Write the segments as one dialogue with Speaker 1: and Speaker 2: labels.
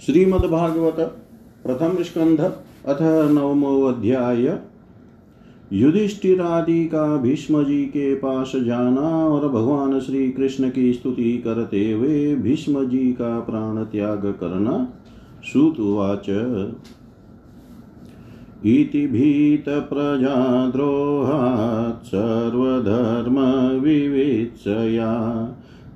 Speaker 1: श्रीमद्भागवत प्रथम स्कंध अथ नवमो अध्याय। युधिष्ठिर का भीष्म जी के पास जाना और भगवान श्री कृष्ण की स्तुति करते हुए भीष्म जी का प्राण त्याग करना श्रुतुवाच इति भीतप्रजाद्रोहात् सर्वधर्मविवेत्सया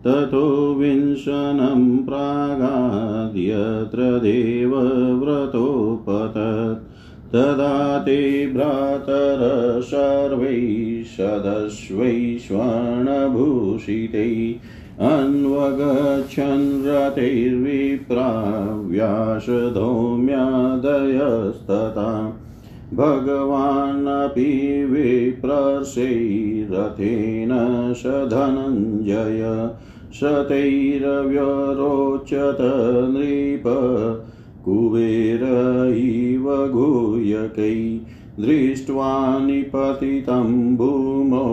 Speaker 1: ततो विंशनं प्रागाद्यत्र देवव्रतोपतत्। तदा ते भ्रातर सर्वै सदस्वै स्वर्णभूषितै अन्वगच्छन् व्यासधौम्यादयस्तथा भगवानपि विप्रशैरथेन स धनञ्जय शतैरव्यरोचत नृप कुबेर इव गुह्यकै दृष्ट्वा निपतितं भूमौ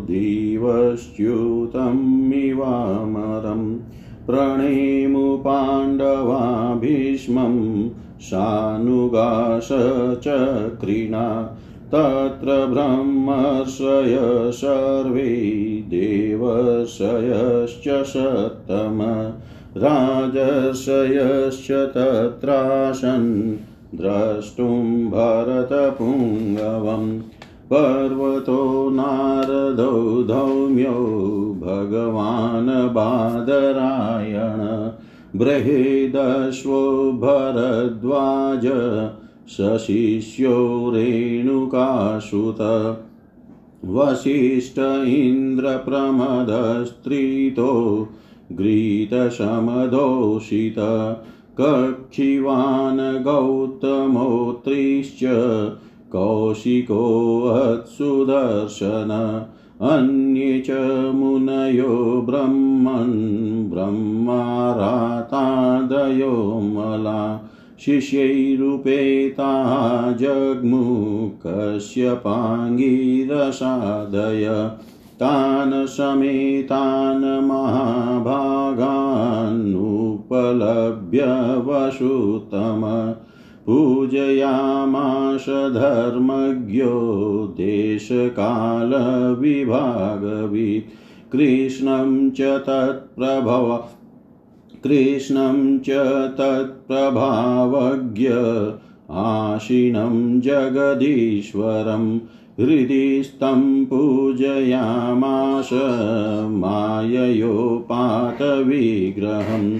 Speaker 1: दिवश्च्युतमिवामरं प्रणेमु पाण्डवा भीष्मं सानुगासचक्रिणा तत्र ब्रह्मर्षय सर्वे देवर्षयश्च सत्तम राजर्षयश्च तत्रासन् द्रष्टुं भरतपुङ्गवम् पर्वतो नारदौ धौम्यो भगवान् बादरायण बृहेदश्वो भरद्वाज सशिष्यो रेणुकासुत वसिष्ठ इन्द्रप्रमदस्त्रीतो घ्रीतशमदोषित कक्षिवान् गौतमोत्रिश्च कौशिकोऽत्सुदर्शन अन्ये च मुनयो ब्रह्मन् ब्रह्मारातादयो मला शिष्यैरुपेता जग्मु कश्यपाङ्गिरसादय तान् समेतान् महाभागान्नुपलभ्य वसुतम पूजयामाश धर्मज्ञो देशकालविभागवित्। कृष्णं च तत्प्रभव, कृष्णं च तत्प्रभावज्ञ, आशिनं जगदीश्वरं हृदि स्तं पूजयामाश, माययोपातविग्रहम्।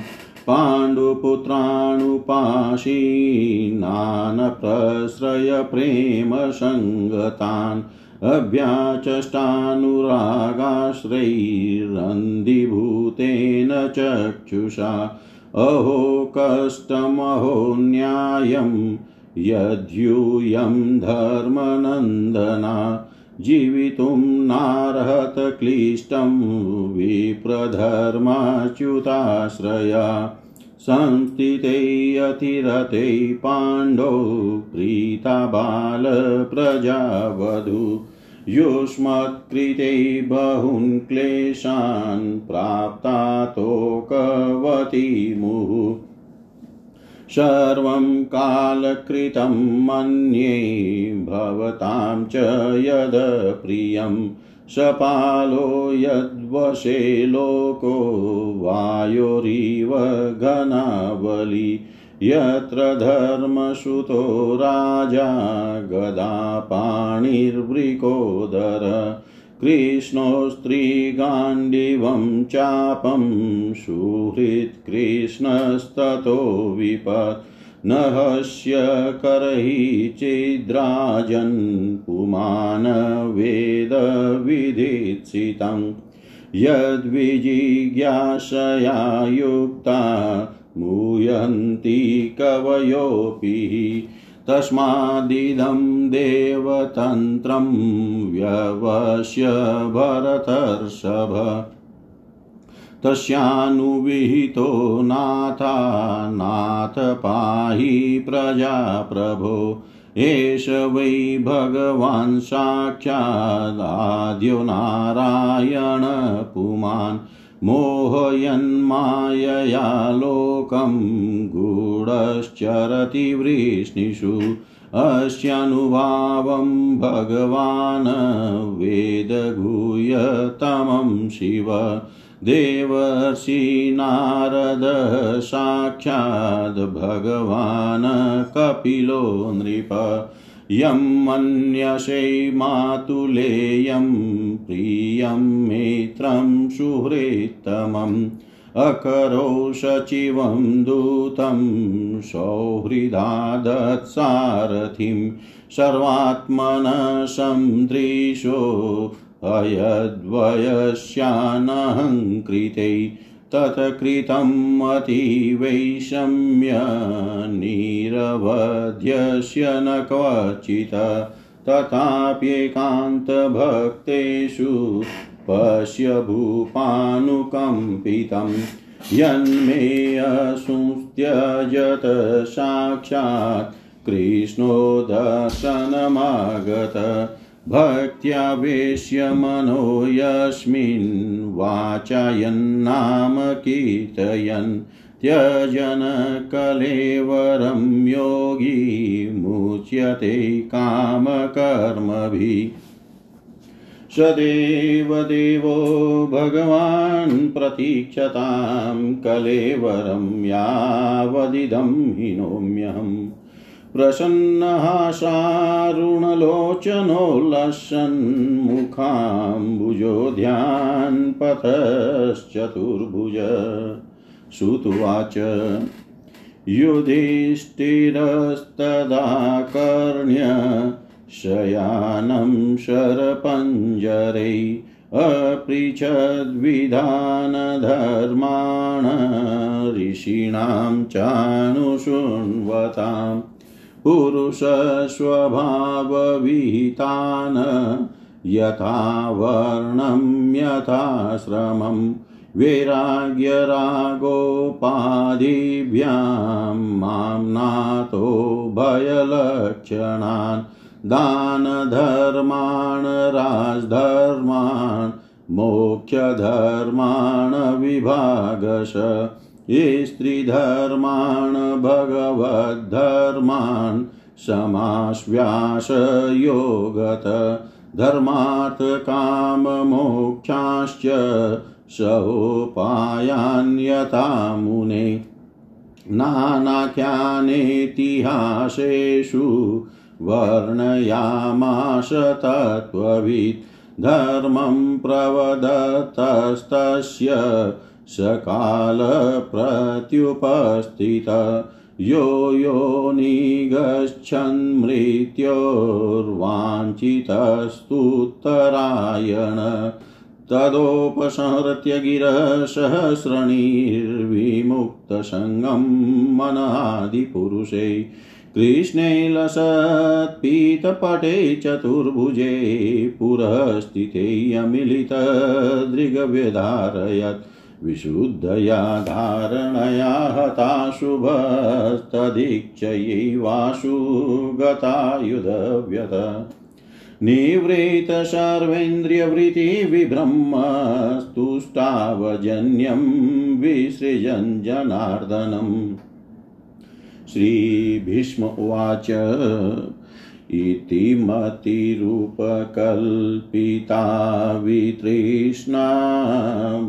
Speaker 1: पाण्डुपुत्राणुपाशीनान् प्रश्रय प्रेमसङ्गतान् अभ्याचष्टानुरागाश्रैरन्धिभूतेन चक्षुषा। अहो कष्टमहो न्यायं यद्यूयं धर्मनन्दना। जीवितुं नार्हत क्लिष्टं विप्रधर्माच्युताश्रया। संस्थिते अतिरते पाण्डौ प्रीता बालप्रजावधू। युष्मत्कृते बहून् क्लेशान् प्राप्ता तोकवती मुहुः सर्वं कालकृतं मन्ये भवतां च यदप्रियं सपालो यद्वशे लोको वायोरिव घनावली। यत्र धर्मसुतो राजा गदापाणिर्वृकोदर। कृष्णोस्त्रीगाण्डिवं चापं सुहृत्कृष्णस्ततो विपत्। नहस्य करैः चिद्राजन् पुमान् वेदविधित्सितं यद्विजिज्ञासया युक्ता मूयन्ति कवयोऽपि तस्मादिदं देवतन्त्रं व्यवस्य भरतर्षभ। तस्यानुविहितो नाथा, नाथ पाहि प्रजाप्रभो। एष वै भगवान् साक्षादाद्यो नारायण पुमान्। मोहयन्मायया लोकं गूढश्चरति वृष्णिषु अस्यानुभावं भगवान् वेदगूयतमं शिव देवर्षि नारद साक्षाद् भगवान् कपिलो नृप यं मन्यसे मातुलेयं प्रियं मित्रं सुहृत्तमम् अकरो सचिवं दूतं सौहृदादत्सारथिं सर्वात्मनः सन्दृशो तत्कृतम् अतिवैषम्य निरवध्यस्य न क्वचित् तथाप्येकान्तभक्तेषु पश्य भूपानुकम्पितं यन्मे असुस्त्यजत साक्षात् कृष्णो दर्शनमागत भक्त्यावेश्य मनो यस्मिन् वाचायन्नाम कीर्तयन् त्यजन कलेवरं योगी मुच्यते कामकर्मभिः। सदेव देवो भगवान् प्रतीक्षतां कलेवरं यावदिदं हिनोम्यहम् प्रसन्नहासारुणलोचनो लसन्मुखाम्बुजोध्यान्पथश्चतुर्भुज श्रुत्वाच युधिष्ठिरस्तदाकर्ण्य शयानं शरपञ्जरै अपृच्छद्विधानधर्माण ऋषीणां चानुशृण्वताम् पुरुषस्वभावविहितान् यथा वर्णं यथाश्रमं वैराग्यरागोपाधिभ्यां माँ नातो भयलक्षणान् दानधर्मान् राजधर्मान् मोक्षधर्मान् विभागश स्त्रीधर्मान् भगवद्धर्मान् समाश्वासयोगत धर्मार्थकाममोक्षाश्च सोपायान्यथा मुने। नानाख्यानेतिहासेषु वर्णयामास तत्त्ववित्। धर्मं प्रवदतस्तस्य सकालप्रत्युपस्थित। यो यो निगच्छन्मृत्योर्वाञ्छितस्तुत्तरायण तदोपसंहृत्य गिरसहस्रणीर्विमुक्तसङ्गं मनादिपुरुषै। कृष्णे चतुर्भुजे पुरस्थिते अमिलितदृगव्यधारयत् विशुद्धया धारणया हता शुभस्तदीक्षयैवाशु गतायुधव्यत निवृत सर्वेन्द्रियवृत्तिविब्रह्मस्तुष्टावजन्यं विसृजन् जनार्दनम् श्रीभीष्म उवाच। इति मतिरूपकल्पिता वितृष्णा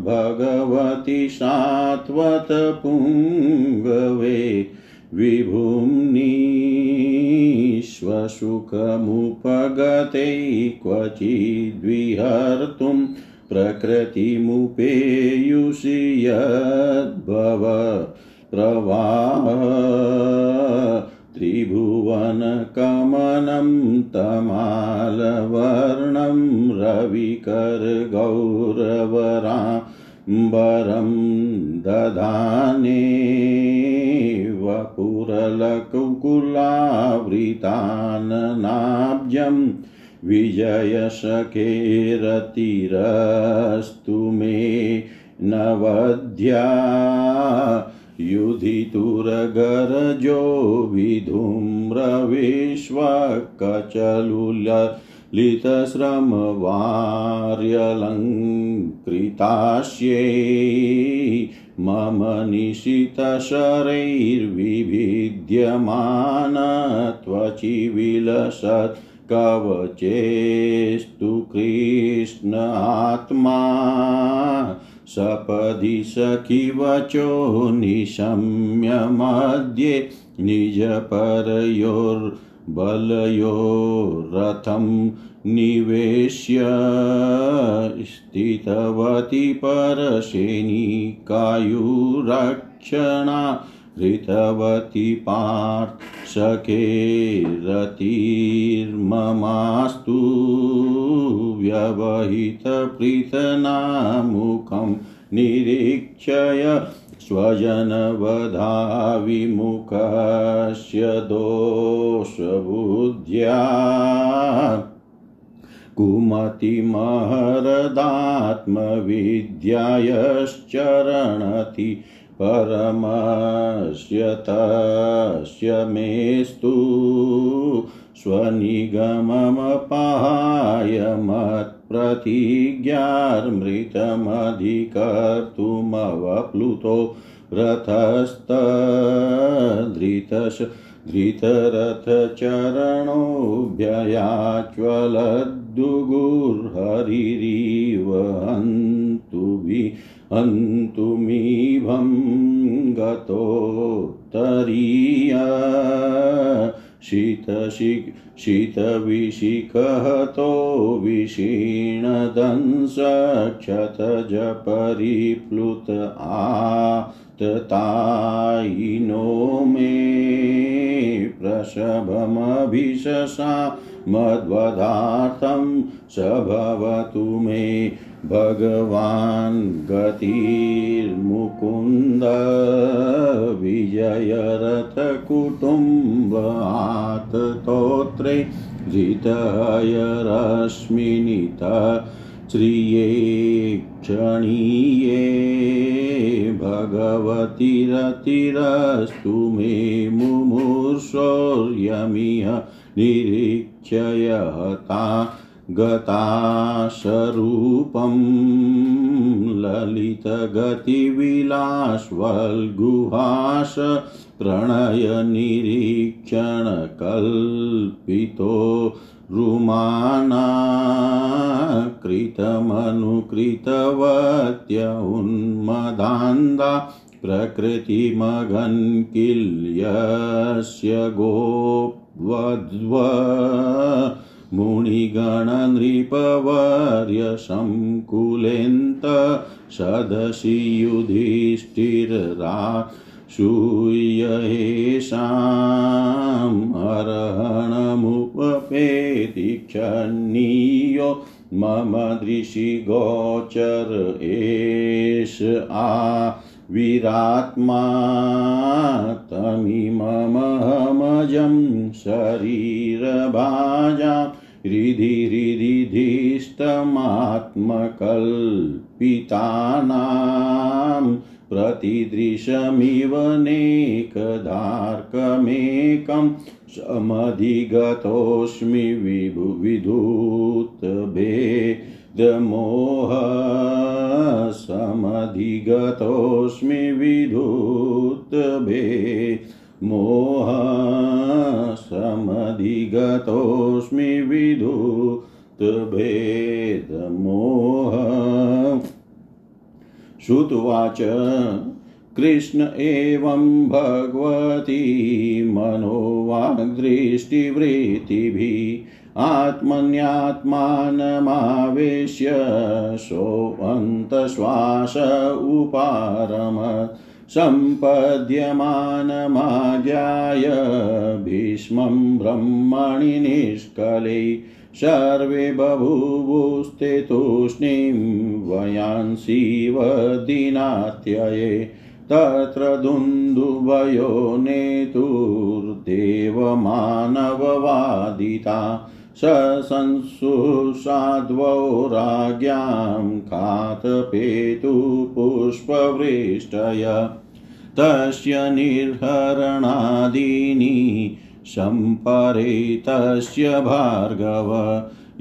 Speaker 1: भगवति सात्वतपुङ्गवे विभुम्नीश्वसुखमुपगते क्वचिद्विहर्तुं प्रकृतिमुपेयुषि यद्भव प्रवाह त्रिभुवनकमनं तमालवर्णं रविकरगौरवराम्बरं दधाने वपुरलकुकुलावृतान्नाब्जं विजयसखेरतिरस्तु मे नवध्या युधितुरगरजो विधूम्रविश्वकचलुल लितश्रमवार्यलङ्कृतास्यै मम निशितशरैर्विभिद्यमान त्वचि विलसत् कवचेस्तु कृष्ण आत्मा। सपदि सखिवचो निशम्य मध्ये निजपरयोर्बलयोरथं निवेश्य स्थितवती परशेनिकायुरक्षणा ऋतवती पार्थ सखेरतिर्ममास्तु निरीक्षय स्वजनवधाविमुखस्य दोषबुद्ध्या। कुमतिमहरदात्मविद्यायश्चरणति परमस्य तस्य मेस्तु। स्वनिगममपाय मत्प्रतिज्ञामृतमधिकर्तुमवप्लुतो रथस्तधृतश धृतरथचरणोऽभ्ययाच्वलद्दुगुर्हरिरिव हन्तुभिः हन्तुमिभं गतोत्तरीय शीतशि विषीणदंसक्षतजपरिप्लुत विषीणदंशक्षतजपरिप्लुत आततायिनो मे प्रसभमभिशसा मद्वदार्थं स भवतु मे भगवान् गतिर्मुकुन्द विजयरथकुटुम्बात्तोत्रे धृतयरश्मिनित श्रिये क्षणीये भगवतिरतिरस्तु मे मुमूर्षोर्यमिह निरीक्षय हता गताशरूपं ललितगतिविलास्वल्गुहास प्रणयनिरीक्षणकल्पितो रुमाना कृतमनुकृतवत्य उन्मदान्दा किल्यस्य गोवद्व मुनिगणनृपवर्यसङ्कुलेन्त सदसि युधिष्ठिररा शूयेषाम् अर्हणमुपपेति क्षणीयो मम दृशिगोचर एष आ विरात्मा तमिममहमजं शरीरभाजा हृदि हृदिधिष्टमात्मकल्पितानां प्रतिदृशमिव नेकदार्कमेकं समधिगतोऽस्मि विभु विधूतभेदमोह समधिगतोऽस्मि विधूतभे मोह समधिगतोऽस्मि विधूतभेदमोह श्रुत्वाच। कृष्ण एवं भगवती मनोवाग्दृष्टिवृत्तिभिः आत्मन्यात्मानमावेश्य सोऽन्तश्वास उपारमत्। सम्पद्यमानमाज्ञाय भीष्मं ब्रह्मणि निष्कले सर्वे बभूवुस्ते तूष्णीं वयांसीव दिनात्यये तत्र दुन्दुभयो नेतुर्देवमानववादिता ससंसुषाद्वौ राज्ञां खातपेतु पुष्पवृष्टय तस्य निर्हरणादीनि सम्परे तस्य भार्गव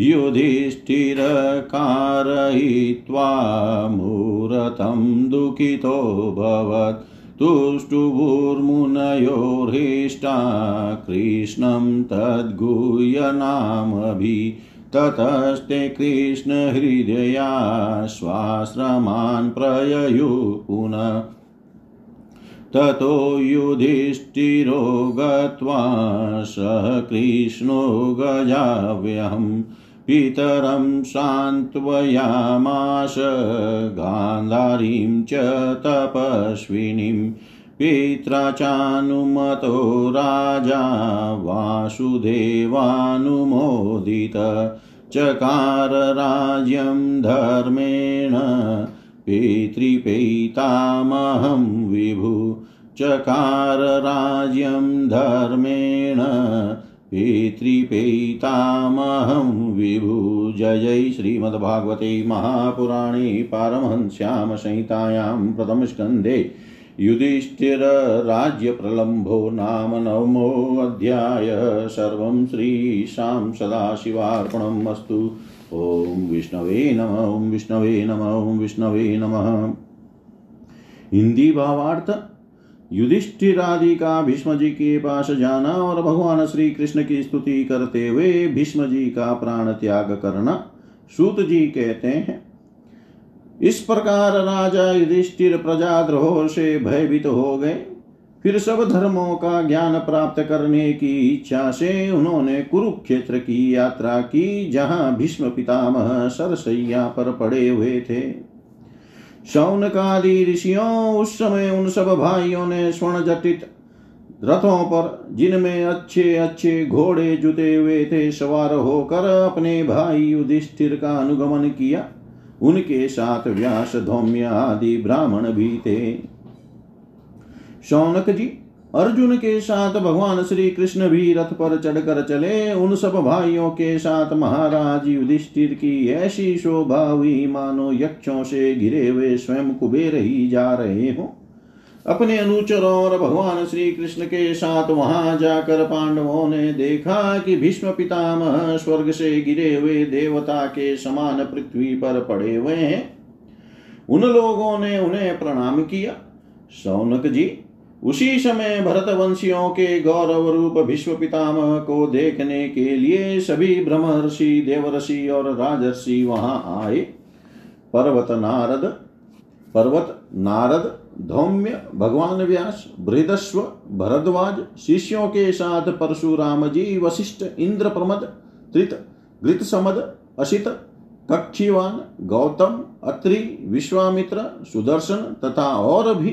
Speaker 1: युधिष्ठिरकारयित्वा मूरतं दुःखितोऽभवत् तुष्टुभुर्मुनयोर्हिष्टा कृष्णं तद्गुह्यनामभि ततस्ते कृष्णहृदया स्वाश्रमान् प्रययु पुनः। ततो युधिष्ठिरो गत्वा सह कृष्णो गजाव्यहम् पितरं सान्त्वयामाश गान्धारीं च तपस्विनीं पित्रा चानुमतो राजा वासुदेवानुमोदित चकार राज्यं धर्मेण पितृपैतामहं विभु चकार राज्यं धर्मेण पितृपेतामहं विभु। जय श्रीमद्भागवते महापुराणे पारमहंस्यां संहितायां प्रथमस्कन्धे युधिष्ठिरराज्यप्रलम्भो नाम नवमोऽध्याय सर्वं श्रीशां सदाशिवार्पणम् अस्तु। ॐ विष्णवे नम ॐ विष्णवे नम ॐ विष्णवे नमः। हिंदी भावार्थ युधिष्ठिर आदि का भीष्म जी के पास जाना और भगवान श्री कृष्ण की स्तुति करते हुए भीष्म जी का प्राण त्याग करना, सूत जी कहते हैं। इस प्रकार राजा युधिष्ठिर प्रजाद्रोह से भयभीत हो गए। फिर सब धर्मों का ज्ञान प्राप्त करने की इच्छा से उन्होंने कुरुक्षेत्र की यात्रा की, जहाँ भीष्म पितामह सरसैया पर पड़े हुए थे। शौन शौनकादि ऋषियों, उस समय उन सब भाइयों ने स्वर्ण जटित रथों पर, जिनमें अच्छे अच्छे घोड़े जुते हुए थे, सवार होकर अपने भाई युधिष्ठिर का अनुगमन किया। उनके साथ व्यास, धौम्य आदि ब्राह्मण भी थे। शौनक जी, अर्जुन के साथ भगवान श्री कृष्ण भी रथ पर चढ़कर चले। उन सब भाइयों के साथ महाराज युधिष्ठिर की ऐसी शोभा हुई, मानो यक्षों से घिरे हुए स्वयं कुबेर ही जा रहे हो। अपने अनुचरों और भगवान श्री कृष्ण के साथ वहाँ जाकर पांडवों ने देखा कि भीष्म पितामह स्वर्ग से गिरे हुए देवता के समान पृथ्वी पर पड़े हुए हैं। उन लोगों ने उन्हें प्रणाम किया। सौनक जी उसी समय भरत वंशियों के गौरव रूप विश्व पितामह को देखने के लिए सभी ब्रह्मर्षि, देवर्षि और राजर्षि वहाँ आए। पर्वत नारद पर्वत नारद, धौम्य, भगवान व्यास बृहदस्व भरद्वाज, शिष्यों के साथ परशुराम जी, वशिष्ठ इंद्र प्रमद त्रित घृत समद असित कक्षिवान, गौतम, अत्रि, विश्वामित्र, सुदर्शन तथा और भी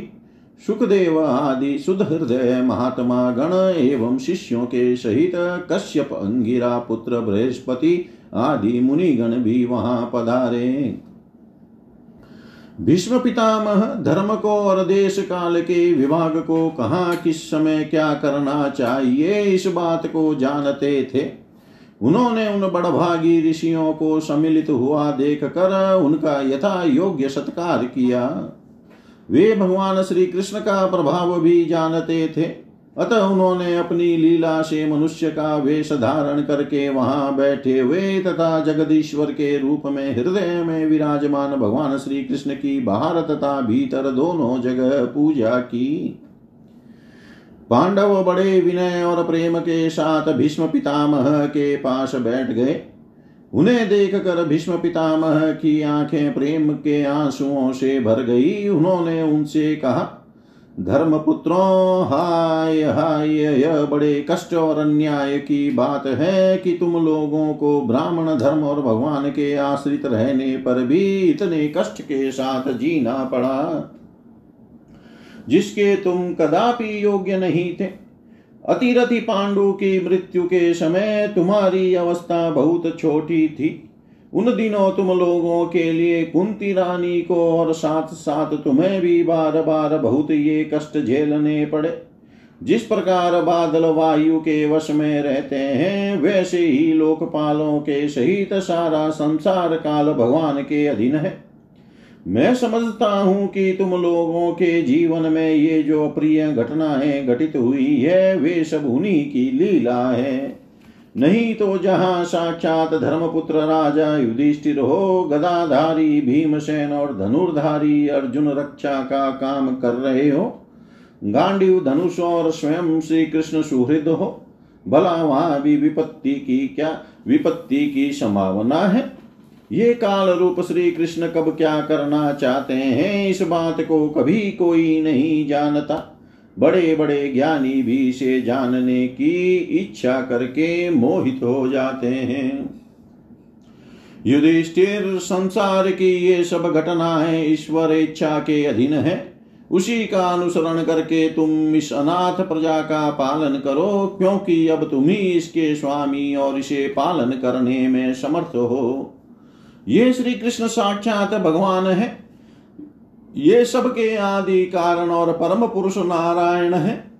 Speaker 1: सुखदेव आदि शुद्ध हृदय महात्मा गण एवं शिष्यों के सहित कश्यप, अंगिरा, पुत्र, बृहस्पति आदि मुनिगण भी वहाँ पधारे। भीष्म पितामह धर्म को और देश काल के विभाग को कहा, किस समय क्या करना चाहिए, इस बात को जानते थे। उन्होंने उन बड़भागी ऋषियों को सम्मिलित हुआ देख कर उनका यथा योग्य सत्कार किया। वे भगवान श्री कृष्ण का प्रभाव भी जानते थे। अतः उन्होंने अपनी लीला से मनुष्य का वेश धारण करके वहाँ बैठे हुए तथा जगदीश्वर के रूप में हृदय में विराजमान भगवान श्री कृष्ण की बाहर तथा भीतर दोनों जगह पूजा की। पांडव बड़े विनय और प्रेम के साथ भीष्म पितामह के पास बैठ गए। उन्हें देख कर भीष्म पितामह की आँखें प्रेम के आंसुओं से भर गई। उन्होंने उनसे कहा, धर्मपुत्रों, हाय हाय, यह बड़े कष्ट और अन्याय की बात है कि तुम लोगों को ब्राह्मण धर्म और भगवान के आश्रित रहने पर भी इतने कष्ट के साथ जीना पड़ा, जिसके तुम कदापि योग्य नहीं थे। अतिरथि पांडु की मृत्यु के समय तुम्हारी अवस्था बहुत छोटी थी। उन दिनों तुम लोगों के लिए कुंती रानी को और साथ साथ तुम्हें भी बार बार बहुत ये कष्ट झेलने पड़े। जिस प्रकार बादल वायु के वश में रहते हैं, वैसे ही लोकपालों के सहित सारा संसार काल भगवान के अधीन है। मैं समझता हूँ कि तुम लोगों के जीवन में ये जो प्रिय घटनाएँ घटित हुई है, वे सब उन्हीं की लीला है। नहीं तो जहाँ साक्षात धर्मपुत्र राजा युधिष्ठिर हो, गदाधारी भीमसेन और धनुर्धारी अर्जुन रक्षा का काम कर रहे हो, गांडीव धनुष और स्वयं श्री कृष्ण सुहृद हो भला वहाँ भी विपत्ति की क्या, विपत्ति की संभावना है? ये काल रूप श्री कृष्ण कब क्या करना चाहते हैं? इस बात को कभी कोई नहीं जानता। बड़े बड़े ज्ञानी भी से जानने की इच्छा करके मोहित हो जाते हैं। युधिष्ठिर, संसार की ये सब घटनाएँ ईश्वर इच्छा के अधीन है। उसी का अनुसरण करके तुम इस अनाथ प्रजा का पालन करो, क्योंकि अब तुम ही इसके स्वामी और इसे पालन करने में समर्थ हो। ये श्री कृष्ण साक्षात भगवान है। ये सबके आदि कारण और परम पुरुष नारायण है।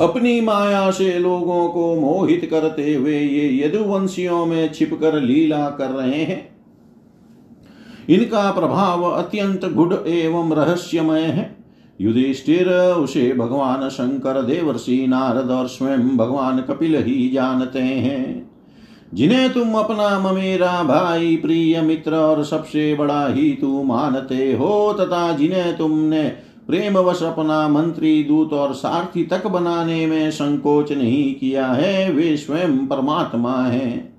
Speaker 1: अपनी माया से लोगों को मोहित करते हुए ये यदुवंशियों में छिपकर लीला कर रहे हैं। इनका प्रभाव अत्यंत गुढ़ एवं रहस्यमय है। युधिष्ठिर, उसे भगवान शंकर, देवर्षि, नारद और स्वयं भगवान कपिल ही जानते हैं। जिन्हें तुम अपना ममेरा भाई, प्रिय मित्र और सबसे बड़ा ही तू मानते हो, तथा जिन्हें तुमने प्रेमवश अपना मंत्री, दूत और सारथी तक बनाने में संकोच नहीं किया है, वे स्वयं परमात्मा है।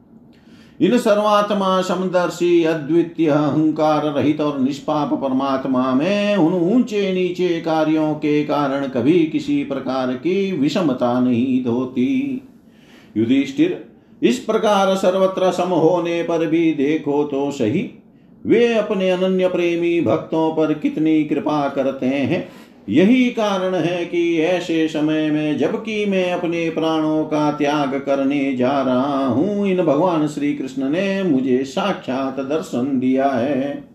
Speaker 1: इन सर्वात्मा, समदर्शी, अद्वितीय, अहंकार रहित और निष्पाप परमात्मा में उन ऊँचे नीचे कार्यों के कारण कभी किसी प्रकार की विषमता नहीं होती। युधिष्ठिर इस प्रकार सर्वत्र सम होने पर भी देखो तो सही। वे अपने अनन्य प्रेमी भक्तों पर कितनी कृपा करते हैं। यही कारण है कि ऐसे समय में जबकि मैं अपने प्राणों का त्याग करने जा रहा हूँ, इन भगवान श्री कृष्ण ने मुझे साक्षात दर्शन दिया है।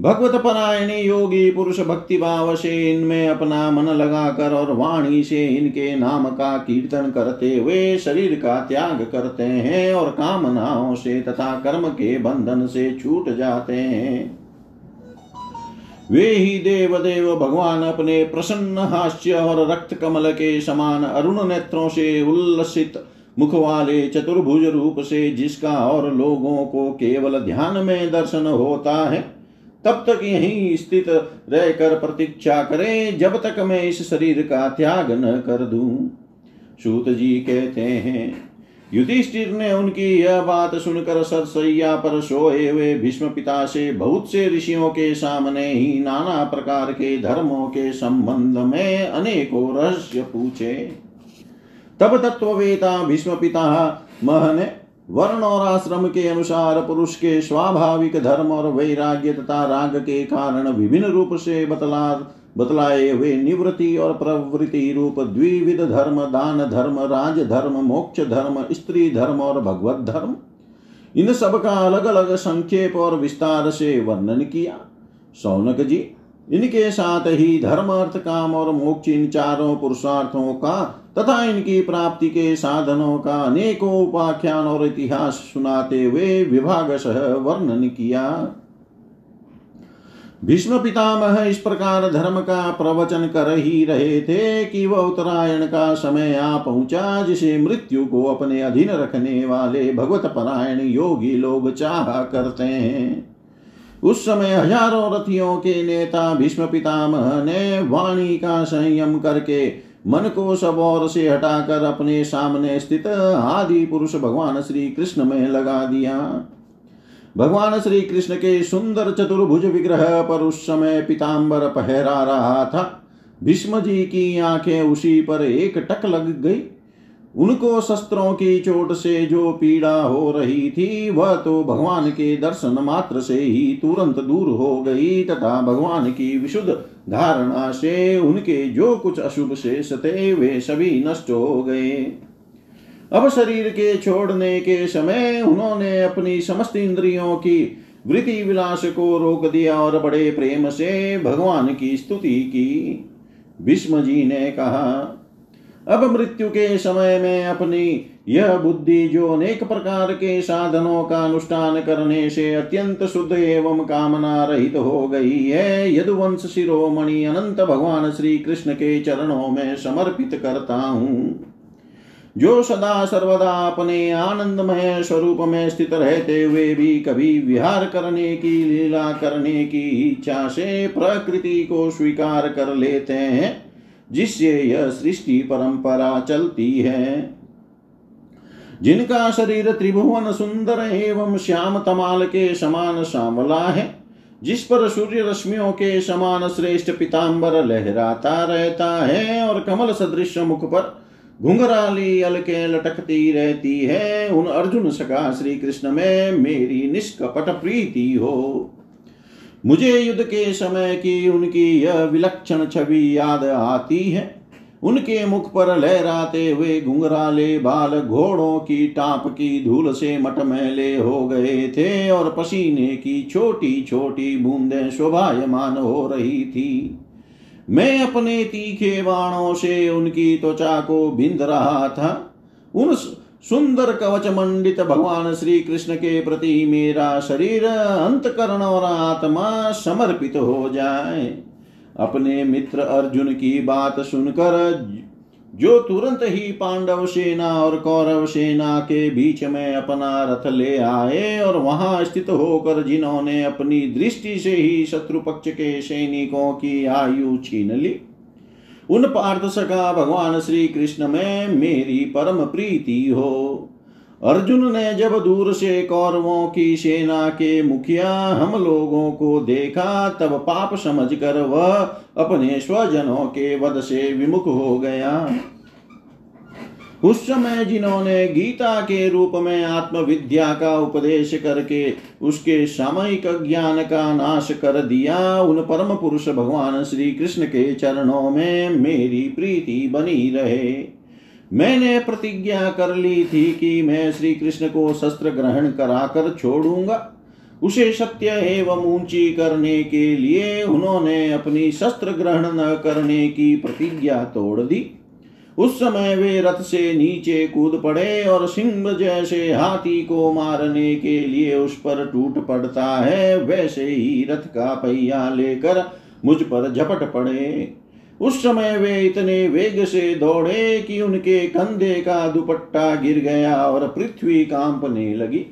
Speaker 1: भगवत परायणी योगी पुरुष भक्ति भाव से इनमें अपना मन लगाकर और वाणी से इनके नाम का कीर्तन करते हुए शरीर का त्याग करते हैं और कामनाओं से तथा कर्म के बंधन से छूट जाते हैं। वे ही देव देव भगवान अपने प्रसन्न हास्य और रक्त कमल के समान अरुण नेत्रों से उल्लसित मुख वाले चतुर्भुज रूप से जिसका और लोगों को केवल ध्यान में दर्शन होता है तब तक यहीं स्थित रहकर प्रतीक्षा करें, जब तक मैं इस शरीर का त्याग न कर दूँ। सूत जी कहते हैं, युधिष्ठिर ने उनकी यह बात सुनकर सरसैया पर सोए हुए भीष्म पिता से बहुत से ऋषियों के सामने ही नाना प्रकार के धर्मों के संबंध में अनेकों रहस्य पूछे। तब तत्ववेता भीष्म पिता मह ने वर्ण और आश्रम के अनुसार पुरुष के स्वाभाविक धर्म और वैराग्य तथा राग के कारण विभिन्न रूप से बतला, बतलाए हुए निवृत्ति और प्रवृत्ति रूप द्विविध धर्म, दान धर्म, राज धर्म, मोक्ष धर्म, स्त्री धर्म और भगवत धर्म। इन सब का अलग अलग संक्षेप और विस्तार से वर्णन किया। सौनक जी, इनके साथ ही धर्म अर्थ काम और मोक्ष इन चारों पुरुषार्थों का तथा इनकी प्राप्ति के साधनों का अनेकों उपाख्यान और इतिहास सुनाते हुए विभाग सह वर्णन किया। भीष्म पितामह इस प्रकार धर्म का प्रवचन कर ही रहे थे कि वह उत्तरायण का समय आ पहुँचा, जिसे मृत्यु को अपने अधीन रखने वाले भगवत परायण योगी लोग चाह करते हैं। उस समय हज़ारों रथियों के नेता भीष्म पितामह ने वाणी का संयम करके मन को सब और से हटाकर अपने सामने स्थित आदि पुरुष भगवान श्री कृष्ण में लगा दिया। भगवान श्री कृष्ण के सुंदर चतुर्भुज विग्रह पर उस समय पिताम्बर पहरा रहा था। भीष्म जी की आँखें उसी पर एक टक लग गई। उनको शस्त्रों की चोट से जो पीड़ा हो रही थी, वह तो भगवान के दर्शन मात्र से ही तुरंत दूर हो गई तथा भगवान की विशुद्ध धारणा से उनके जो कुछ अशुभ शेष थे, वे सभी नष्ट हो गए। अब शरीर के छोड़ने के समय उन्होंने अपनी समस्त इंद्रियों की वृत्ति विलास को रोक दिया और बड़े प्रेम से भगवान की स्तुति की। भीष्म जी ने कहा अब मृत्यु के समय में अपनी यह बुद्धि जो अनेक प्रकार के साधनों का अनुष्ठान करने से अत्यंत शुद्ध एवं कामना रहित हो गई है, यदुवंश शिरोमणि अनंत भगवान श्री कृष्ण के चरणों में समर्पित करता हूँ। जो सदा सर्वदा अपने आनंदमय स्वरूप में स्थित रहते हुए भी कभी विहार करने की, लीला करने की इच्छा से प्रकृति को स्वीकार कर लेते हैं जिससे यह सृष्टि परंपरा चलती है। जिनका शरीर त्रिभुवन सुंदर एवं श्याम तमाल के समान श्यामला है, जिस पर सूर्य रश्मियों के समान श्रेष्ठ पिताम्बर लहराता रहता है और कमल सदृश मुख पर घुंघराली अलके लटकती रहती है, उन अर्जुन सका श्री कृष्ण में मेरी निष्कपट प्रीति हो। मुझे युद्ध के समय की उनकी यह विलक्षण छवि याद आती है। उनके मुख पर लहराते हुए घुंघराले बाल घोड़ों की टाप की धूल से मटमैले हो गए थे और पसीने की छोटी छोटी बूंदें शोभायमान हो रही थी। मैं अपने तीखे बाणों से उनकी त्वचा को बिंद रहा था। उन सुंदर कवच मंडित भगवान श्री कृष्ण के प्रति मेरा शरीर अंतकरण और आत्मा समर्पित हो जाए। अपने मित्र अर्जुन की बात सुनकर, जो तुरंत ही पांडव सेना और कौरव सेना के बीच में अपना रथ ले आए और वहाँ स्थित होकर जिन्होंने अपनी दृष्टि से ही शत्रु पक्ष के सैनिकों की आयु छीन ली उन पार्थ सका भगवान श्री कृष्ण में मेरी परम प्रीति हो। अर्जुन ने जब दूर से कौरवों की सेना के मुखिया हम लोगों को देखा, तब पाप समझकर वह अपने स्वजनों के वध से विमुख हो गया। उस समय जिन्होंने गीता के रूप में आत्मविद्या का उपदेश करके उसके सामयिक ज्ञान का नाश कर दिया, उन परम पुरुष भगवान श्री कृष्ण के चरणों में मेरी प्रीति बनी रहे। मैंने प्रतिज्ञा कर ली थी कि मैं श्री कृष्ण को शस्त्र ग्रहण कराकर छोड़ूँगा। उसे सत्य एवं ऊँची करने के लिए उन्होंने अपनी शस्त्र ग्रहण न करने की प्रतिज्ञा तोड़ दी। उस समय वे रथ से नीचे कूद पड़े और सिंह जैसे हाथी को मारने के लिए उस पर टूट पड़ता है, वैसे ही रथ का पहिया लेकर मुझ पर झपट पड़े। उस समय वे इतने वेग से दौड़े कि उनके कंधे का दुपट्टा गिर गया और पृथ्वी कांपने लगी।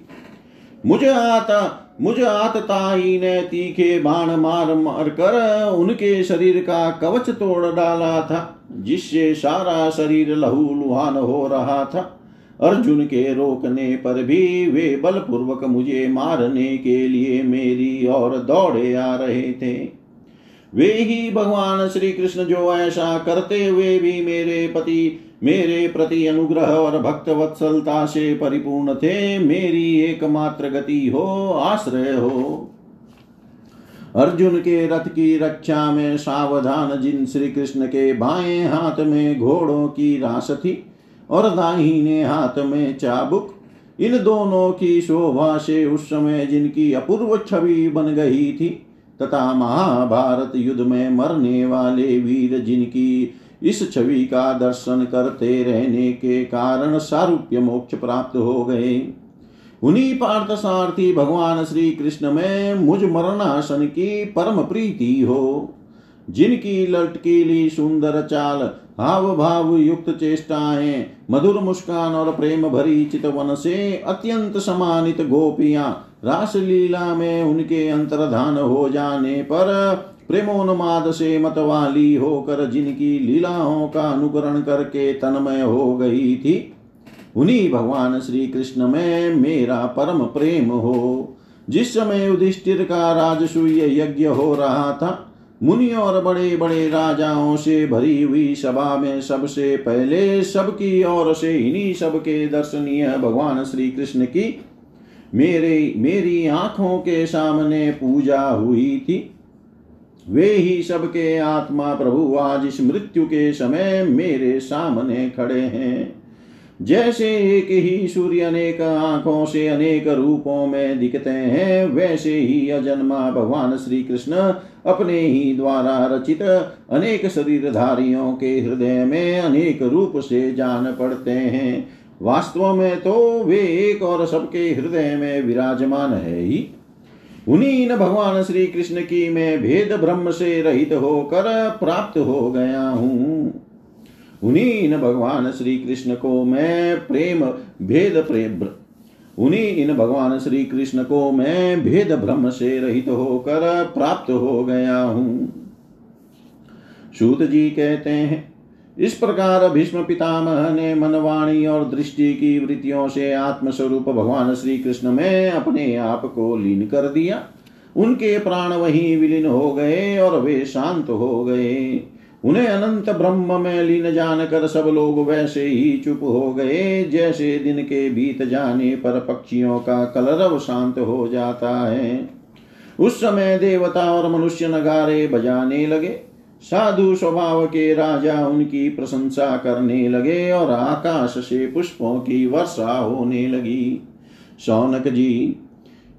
Speaker 1: मुझे आता मुझ आतताई ने तीखे बाण मार मार कर उनके शरीर का कवच तोड़ डाला था, जिससे सारा शरीर लहू लुहान हो रहा था। अर्जुन के रोकने पर भी वे बलपूर्वक मुझे मारने के लिए मेरी ओर दौड़े आ रहे थे। वे ही भगवान श्री कृष्ण जो ऐसा करते हुए भी मेरे पति मेरे प्रति अनुग्रह और भक्त वत्सलता से परिपूर्ण थे, मेरी एकमात्र गति हो, आश्रय हो। अर्जुन के रथ की रक्षा में सावधान जिन श्री कृष्ण के बाएँ हाथ में घोड़ों की रास थी और दाहिने हाथ में चाबुक, इन दोनों की शोभा से उस समय जिनकी अपूर्व छवि बन गई थी, तथा महाभारत युद्ध में मरने वाले वीर जिनकी इस छवि का दर्शन करते रहने के कारण सारूप्य मोक्ष प्राप्त हो गए। उन्हीं पार्थ सारथी भगवान श्री कृष्ण में मुझ मरणासन की परम प्रीति हो। जिनकी लटकीली सुंदर चाल हाव भाव युक्त चेष्टाएँ, मधुर मुस्कान और प्रेम भरी चितवन से अत्यंत समानित गोपियाँ, रासलीला में उनके अंतर्धान हो जाने पर प्रेमोन्माद से मतवाली होकर जिनकी लीलाओं का अनुकरण करके तन्मय हो गई थी, उन्हीं भगवान श्री कृष्ण में मेरा परम प्रेम हो, जिस समय युधिष्ठिर का राजसूय यज्ञ हो रहा था मुनि और बड़े बड़े राजाओं से भरी हुई सभा में सबसे पहले सबकी ओर से इन्हीं सबके दर्शनीय भगवान श्री कृष्ण की मेरे, मेरी आँखों के सामने पूजा हुई थी। वे ही सबके आत्मा प्रभु आज इस मृत्यु के समय मेरे सामने खड़े हैं। जैसे एक ही सूर्य अनेक आँखों से अनेक रूपों में दिखते हैं, वैसे ही अजन्मा भगवान श्री कृष्ण अपने ही द्वारा रचित अनेक शरीरधारियों के हृदय में अनेक रूप से जान पड़ते हैं। वास्तव में तो वे एक और सबके हृदय में विराजमान है ही। उन्हीं भगवान श्री कृष्ण की मैं भेद ब्रह्म से रहित होकर प्राप्त हो गया हूँ। उन्हीं भगवान श्री कृष्ण को मैं प्रेम भेद प्रेम उन्हीं इन भगवान श्री कृष्ण को मैं भेद भ्रम से रहित तो होकर प्राप्त हो गया हूँ। सूत जी कहते हैं, इस प्रकार भीष्म पितामह ने मनवाणी और दृष्टि की वृत्तियों से आत्मस्वरूप भगवान श्री कृष्ण में अपने आप को लीन कर दिया। उनके प्राण वहीं विलीन हो गए और वे शांत हो गए। उन्हें अनंत ब्रह्म में लीन जानकर सब लोग वैसे ही चुप हो गए, जैसे दिन के बीत जाने पर पक्षियों का कलरव शांत हो जाता है। उस समय देवता और मनुष्य नगारे बजाने लगे। साधु स्वभाव के राजा उनकी प्रशंसा करने लगे और आकाश से पुष्पों की वर्षा होने लगी। सौनक जी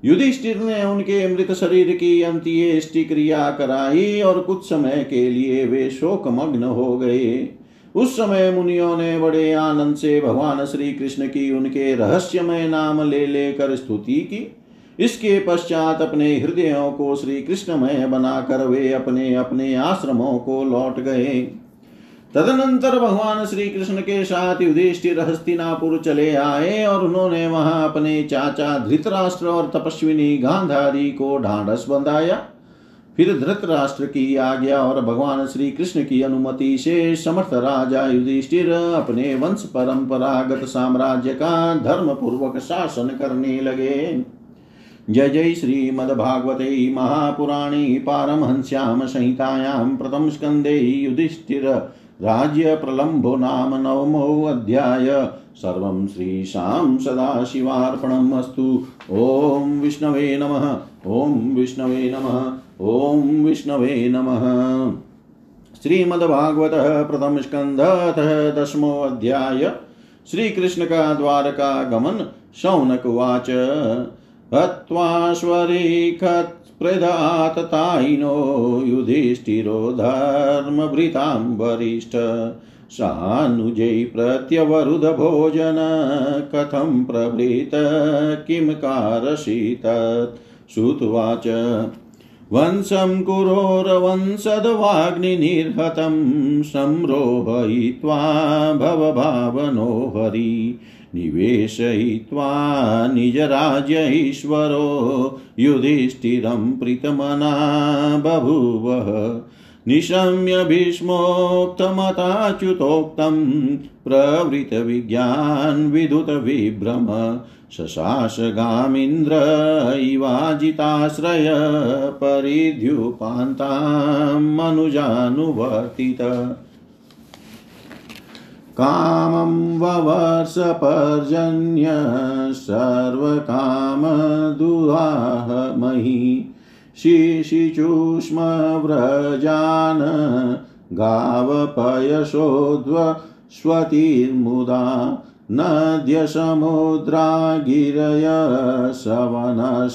Speaker 1: युधिष्ठिर ने उनके मृत शरीर की अंत्येष्टि क्रिया कराई और कुछ समय के लिए वे शोक मग्न हो गए। उस समय मुनियों ने बड़े आनंद से भगवान श्री कृष्ण की उनके रहस्यमय नाम ले लेकर स्तुति की। इसके पश्चात अपने हृदयों को श्री कृष्णमय बनाकर वे अपने अपने आश्रमों को लौट गए। तदनंतर भगवान श्री कृष्ण के साथ युधिष्ठिर हस्तिनापुर चले आए और उन्होंने वहाँ अपने चाचा धृतराष्ट्र और तपस्विनी गांधारी को ढांढस बंधाया। फिर धृतराष्ट्र की आज्ञा और भगवान श्री कृष्ण की अनुमति से समर्थ राजा युधिष्ठिर अपने वंश परंपरागत साम्राज्य का धर्म पूर्वक शासन करने लगे। जय जय श्रीमद्भागवते महापुराणे पारमहंस्यां संहितायां प्रथमस्कन्धे युधिष्ठिर राज्यप्रलम्भो नाम नवमोऽध्याय सर्वं श्रीशां सदाशिवार्पणम् अस्तु। ॐ विष्णवे नमः। ॐ विष्णवे नमः। ॐ विष्णवे नमः। श्रीमद्भागवतः प्रथमस्कन्धतः दशमोऽध्याय श्रीकृष्ण का द्वारका गमन शौनक उवाच। हत्वाश्वरीखत् प्रदाततायिनो युधिष्ठिरो धर्मभृतां वरिष्ठ सानुजै प्रत्यवरुधभोजन कथं प्रभृत किं कारसीत? श्रुत्वाच वंशं कुरोरवंशद्वाग्निनिर्हतं संरोहयित्वा भवभावनो हरि। निवेशयित्वा निजराज्यैश्वरो युधिष्ठिरं प्रीतमना बभूवः। निशम्य भीष्मोक्तमताच्युतोक्तं प्रवृतविज्ञानविद्युतविभ्रम शशासगामिन्द्र इवाजिताश्रय परिद्युपान्तां मनुजानुवर्तित। कामं ववर्षपर्जन्य सर्वकामदुहाहमहि शिशिचूष्मव्रजान् गावपयशोध्वस्वतिर्मुदा नद्यसमुद्रा गिरय सवनस्पतिविरुध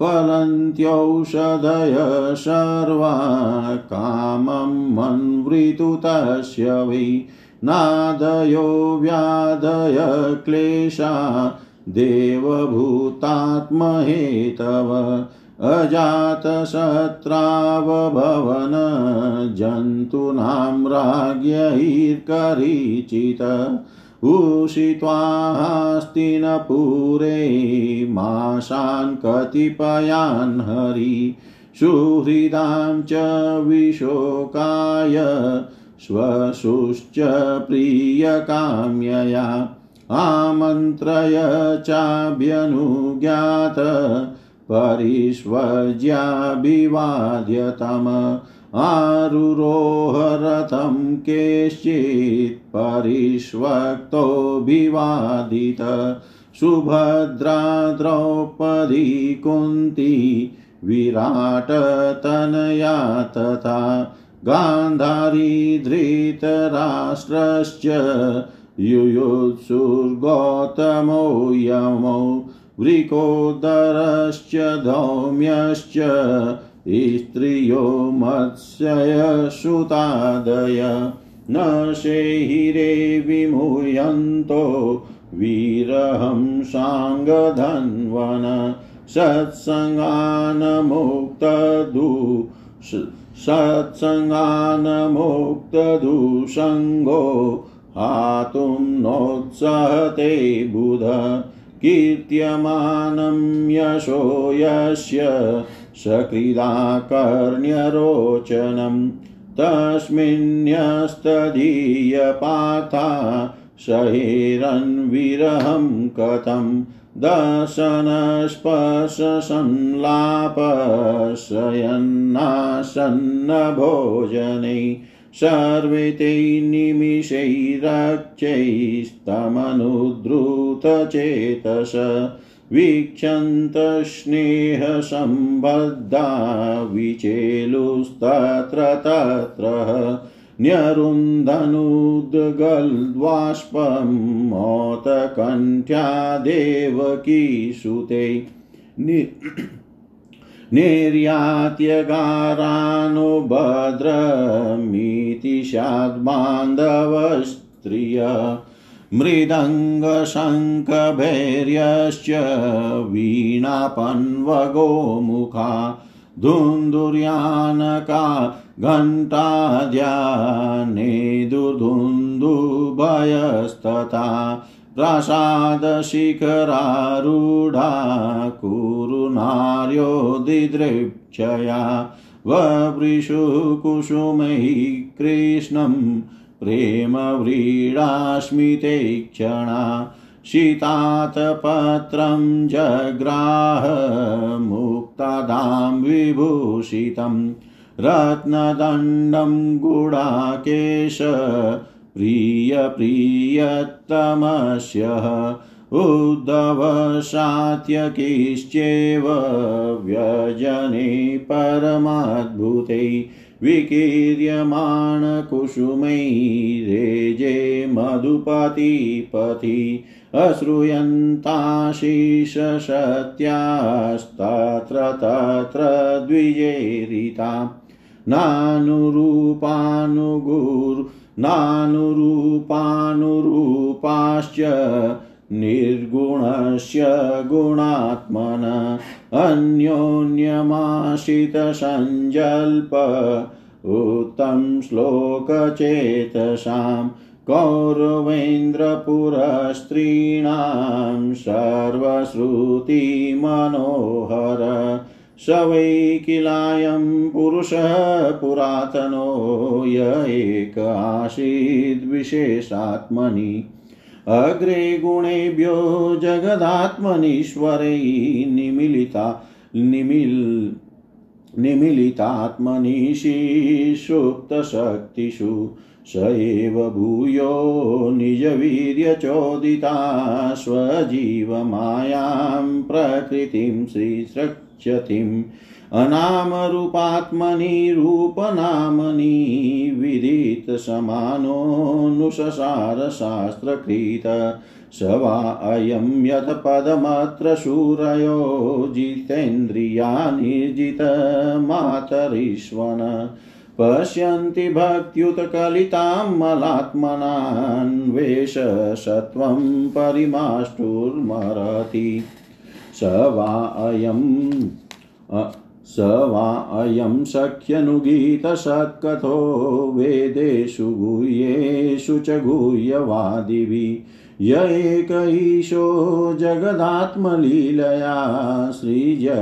Speaker 1: फलन्त्यौषधय सर्वा कामं मन्वृतु तस्य वै नादयो व्याधय क्लेशा देवभूतात्महेतव अजातशत्रावभवन जन्तूनां राज्ञैर्करीचित। उषित्वास्तिनपुरे माशान् कतिपयान् हरि सुहृदां च विशोकाय श्वशुश्च प्रियकाम्यया आमन्त्रय चाभ्यनुज्ञात परिष्वज्याभिवाद्यतम् आरुरोहरथं केश्चित् परिष्वक्तोऽभिवादित। सुभद्रा द्रौपदी कुन्ती विराटतनया तथा गान्धारी धृतराष्ट्रश्च युयुत्सुर्गौतमो यमौ वृकोदरश्च धौम्यश्च स्त्रियो मत्स्यसुतादय न शेहिरे विमुह्यन्तो विरहं साङ्गधन्वन सत्सङ्गानमुक्तदु सत्सङ्गान्मुक्तदुसङ्गो हातुं नोत्सहते बुध कीर्त्यमानं यशो यस्य सकृदाकर्ण्यरोचनं तस्मिन्यस्तदीयपाथा शहेरन्विरहं कथं दशनस्पर्शसंलापशयन्नासन्नभोजनै सर्वे ते निमिषैरक्षैस्तमनुद्रुतचेतस वीक्षन्तस्नेहसम्बद्धा विचेलुस्तत्र तत्र न्यरुन्धनुद्गल्द्वाष्पं मोतकण्ठ्यादेवकीसुते निर्यात्यगारानुभद्रमिति स्याद्बान्धवस्त्रिय मृदङ्गशङ्खभैर्यश्च वीणापन्वगोमुखा धुन्धुर्यानका घण्टाद्यानेदुर्धुन्दुभयस्तथा प्रासादशिखरारूढा कुरुनार्यो दिदृक्षया ववृषु कुसुमैः कृष्णं प्रेमव्रीडास्मिते क्षणा शीतातपत्रं जग्राह मुक्तादां विभूषितं रत्नदण्डं गुडाकेश प्रियप्रियतमस्यः उद्धवशात्यकिश्चेव व्यजने परमाद्भुते विकीर्यमाणकुसुमैरेजे मधुपतिपथि अश्रूयन्ताशीषसत्यास्तत्र तत्र द्विजेरिता। नानुरूपानुगुरु नानुरूपानुरूपाश्च निर्गुणस्य गुणात्मन अन्योन्यमाशितसञ्जल्प उत्तं श्लोकचेतसां, कौरवेन्द्रपुरस्त्रीणां, सर्वश्रुतिमनोहर स वै किलायं पुरुषः पुरातनो, य एक आसीद्विशेषात्मनि अग्रे गुणेभ्यो जगदात्मनीश्वरै निमिलिता निमिल् निमिलितात्मनिशिषुप्तशक्तिषु स एव भूयो निजवीर्यचोदिता स्वजीवमायां प्रकृतिं श्रीसृक्षतिम् अनामरूपात्मनि रूपनामनि विदितसमानोऽनुससारशास्त्रकृत स वा अयं यत् पदमत्र शूरयो जितेन्द्रिया निर्जितमातरीश्वन पश्यन्ति भक्त्युत्कलितां मलात्मनान्वेषसत्वं परिमाष्टुर्मरति। स वा अयं स वा अयं सख्यनुगीतसत्कथो वेदेषु गुह्येषु च गुह्यवादिभिः य एक ईशो जगदात्मलीलया सृजत्यवत्यति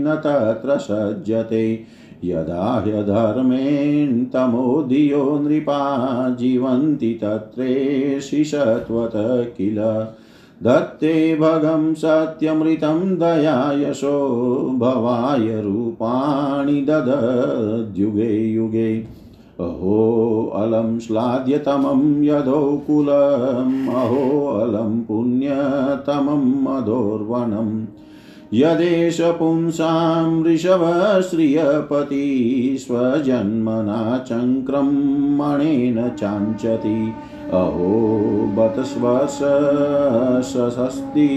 Speaker 1: न तत्र सज्जते। यदा ह्यधर्मेण तमोधियो नृपा जीवन्ति तत्रेशिषत्वत किल। दत्ते भगं सत्यमृतं दया यशो भवाय रूपाणि ददद्युगे युगे अहो अलं श्लाघ्यतमं यदोकुलम् अहो अलं पुण्यतमं मधोर्वणम् यदेष पुंसां ऋषभश्रियपति स्वजन्मना चङ्क्रमणेन चाञ्चति। अहो बत स्वसस्ति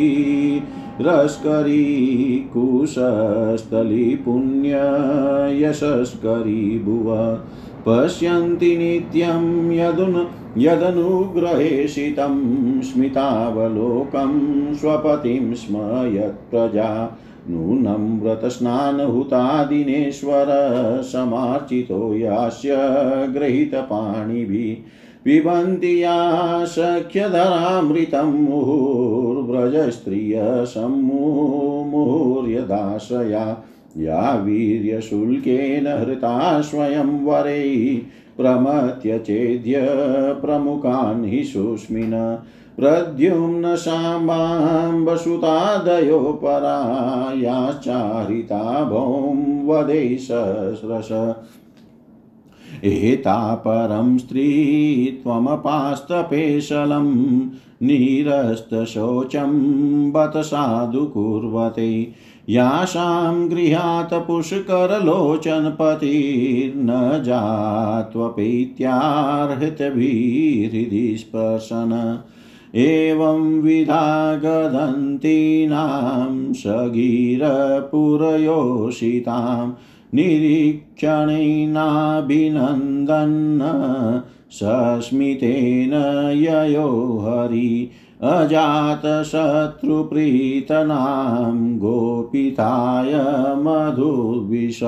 Speaker 1: रस्करी कुशस्थली पुण्ययशस्करी भुव। पश्यन्ति नित्यं यदुन यदनुग्रहेशितं स्मितावलोकं स्वपतिं स्म यत्प्रजा नूनं व्रतस्नानहुतादिनेश्वर समार्चितो यास्य गृहीतपाणिभिः। पिबन्ति या सख्यधरामृतं मुहुर्व्रजस्त्रियसम्मुहुर्यदाशया या वीर्यशुल्केन हृता स्वयं वरै प्रमथ्य चेद्य प्रमुखान् हि सुस्मिन प्रद्युम्न शाम्बाम्बसुतादयो परायाश्चारिता भौं वदे सस्रश एता परं स्त्री त्वमपास्तपेशलं, निरस्तशोचं बत साधु कुर्वते। यासां गृहात् पुष्करलोचनपतिर्न जात्वपीत्यार्हतभिहृदि स्पर्शन। एवं विधा गदन्तीनां सगीरपुरयोषितां निरीक्षणेनाभिनन्दन् सस्मितेन ययो हरि अजातशत्रुप्रीतनां गोपिताय मधुविष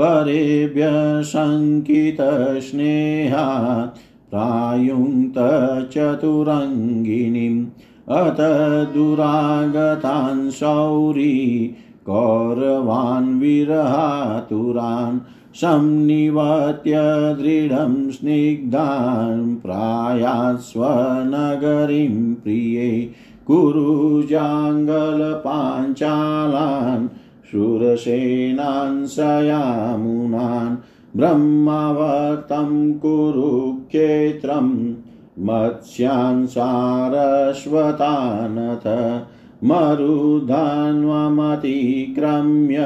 Speaker 1: परेभ्य शङ्कितस्नेहात् प्रायुङ्क्तचतुरङ्गिनीम् अत दुरागतान् शौरी कौरवान् विरहातुरान् संनिवत्य दृढं स्निग्धान् प्रायात् स्वनगरीं प्रिये कुरुजाङ्गलपाञ्चालान् शूरसेनान् सयामुनान् ब्रह्मवतं कुरुक्षेत्रं मत्स्यान् सारस्वतानथ मरुधान्वमतिक्रम्य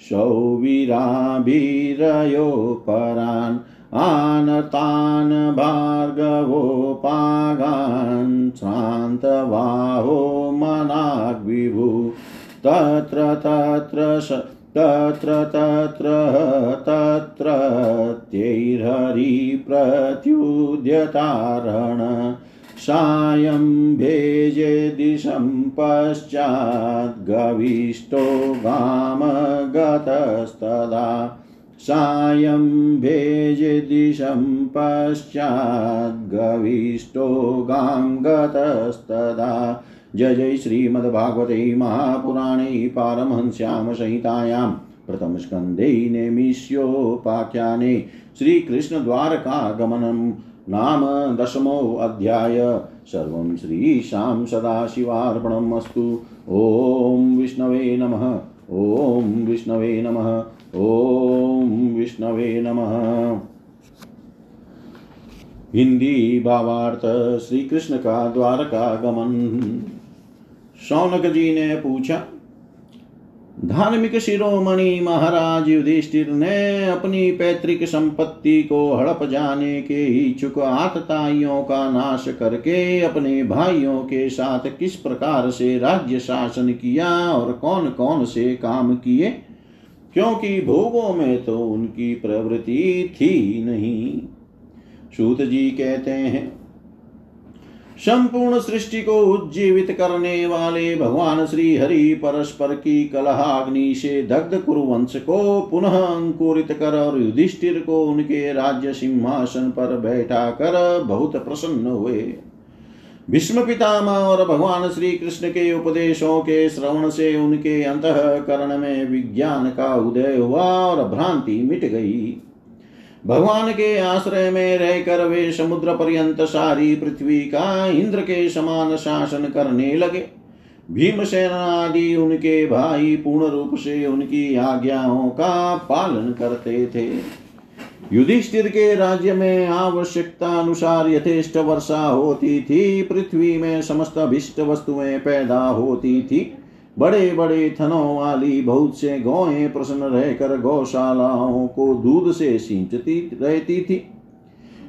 Speaker 1: सौवीराभिरयो परान् आनतान् भार्गवोपागान् श्रान्तवाहो मनाग्विभु। तत्र तत्र तत्र तत्र तत्र तैर्हरिप्रत्युद्यतारण सायं भेजे दिशं पश्चाद्गविष्टो गामगतस्तदा सायं भेजे दिशं पश्चाद्गविष्टो गां गतस्तदा जय जय श्रीमद्भागवते महापुराणे पारमहंस्यां संहितायां प्रथमस्कन्धे नेमिष्योपाख्याने श्रीकृष्णद्वारकागमनं। नाम दशमोऽध्याय सर्वं श्रीशां सदाशिवार्पणम् अस्तु ॐ विष्णवे नमः। ॐ विष्णवे नमः। ॐ विष्णवे नमः। हिंदी भावार्थ श्री कृष्ण का द्वारका गमन शौनक जी ने पूछा धार्मिक शिरोमणि महाराज युधिष्ठिर ने अपनी पैतृक संपत्ति को हड़प जाने के इच्छुक आतताइयों का नाश करके अपने भाइयों के साथ किस प्रकार से राज्य शासन किया और कौन कौन से काम किए? क्योंकि भोगों में तो उनकी प्रवृत्ति थी नहीं। सूत जी कहते हैं संपूर्ण सृष्टि को उज्जीवित करने वाले भगवान श्री हरि परस्पर की कलहाग्नि से दग्ध कुरुवंश को पुनः अंकुरित कर और युधिष्ठिर को उनके राज्य सिंहासन पर बैठा कर बहुत प्रसन्न हुए। भीष्म पितामह और भगवान श्री कृष्ण के उपदेशों के श्रवण से उनके अंतकरण में विज्ञान का उदय हुआ और भ्रांति मिट गई। भगवान के आश्रय में रहकर वे समुद्र पर्यंत सारी पृथ्वी का इंद्र के समान शासन करने लगे। भीमसेन आदि उनके भाई पूर्ण रूप से उनकी आज्ञाओं का पालन करते थे। युधिष्ठिर के राज्य में आवश्यकता अनुसार यथेष्ट वर्षा होती थी, पृथ्वी में समस्त अभिष्ट वस्तुएँ पैदा होती थी। बड़े बड़े थनों वाली बहुत से गौएँ प्रसन्न रहकर गौशालाओं को दूध से सिंचती रहती थी।